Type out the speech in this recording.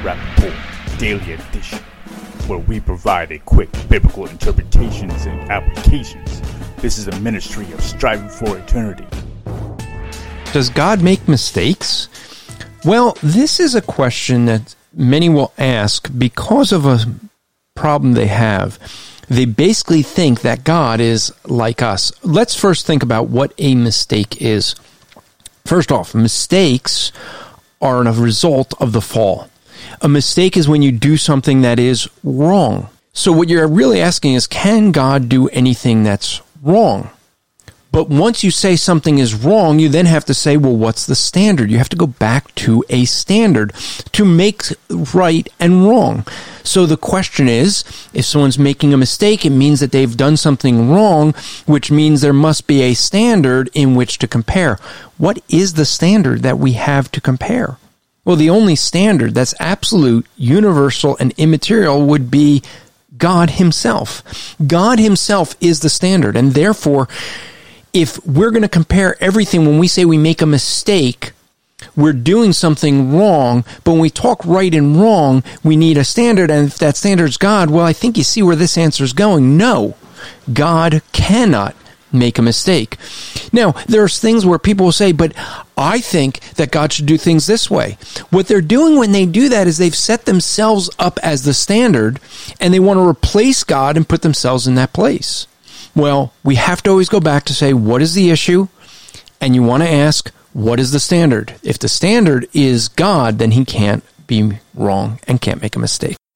To Daily Edition, where we provide a quick biblical interpretations and applications. This is a ministry of striving for eternity. Does God make mistakes? Well, this is a question that many will ask because of a problem they have. They basically think that God is like us. Let's first think about what a mistake is. First off, mistakes are a result of the fall. A mistake is when you do something that is wrong. So what you're really asking is, can God do anything that's wrong? But once you say something is wrong, you then have to say, well, what's the standard? You have to go back to a standard to make right and wrong. So the question is, if someone's making a mistake, it means that they've done something wrong, which means there must be a standard in which to compare. What is the standard that we have to compare? Well, the only standard that's absolute, universal, and immaterial would be God Himself. God Himself is the standard, and therefore, if we're going to compare everything when we say we make a mistake, we're doing something wrong, but when we talk right and wrong, we need a standard, and if that standard's God, well, I think you see where this answer is going. No, God cannot make a mistake. Now, there's things where people will say, but I think that God should do things this way. What they're doing when they do that is they've set themselves up as the standard and they want to replace God and put themselves in that place. Well, we have to always go back to say, what is the issue? And you want to ask, what is the standard? If the standard is God, then he can't be wrong and can't make a mistake.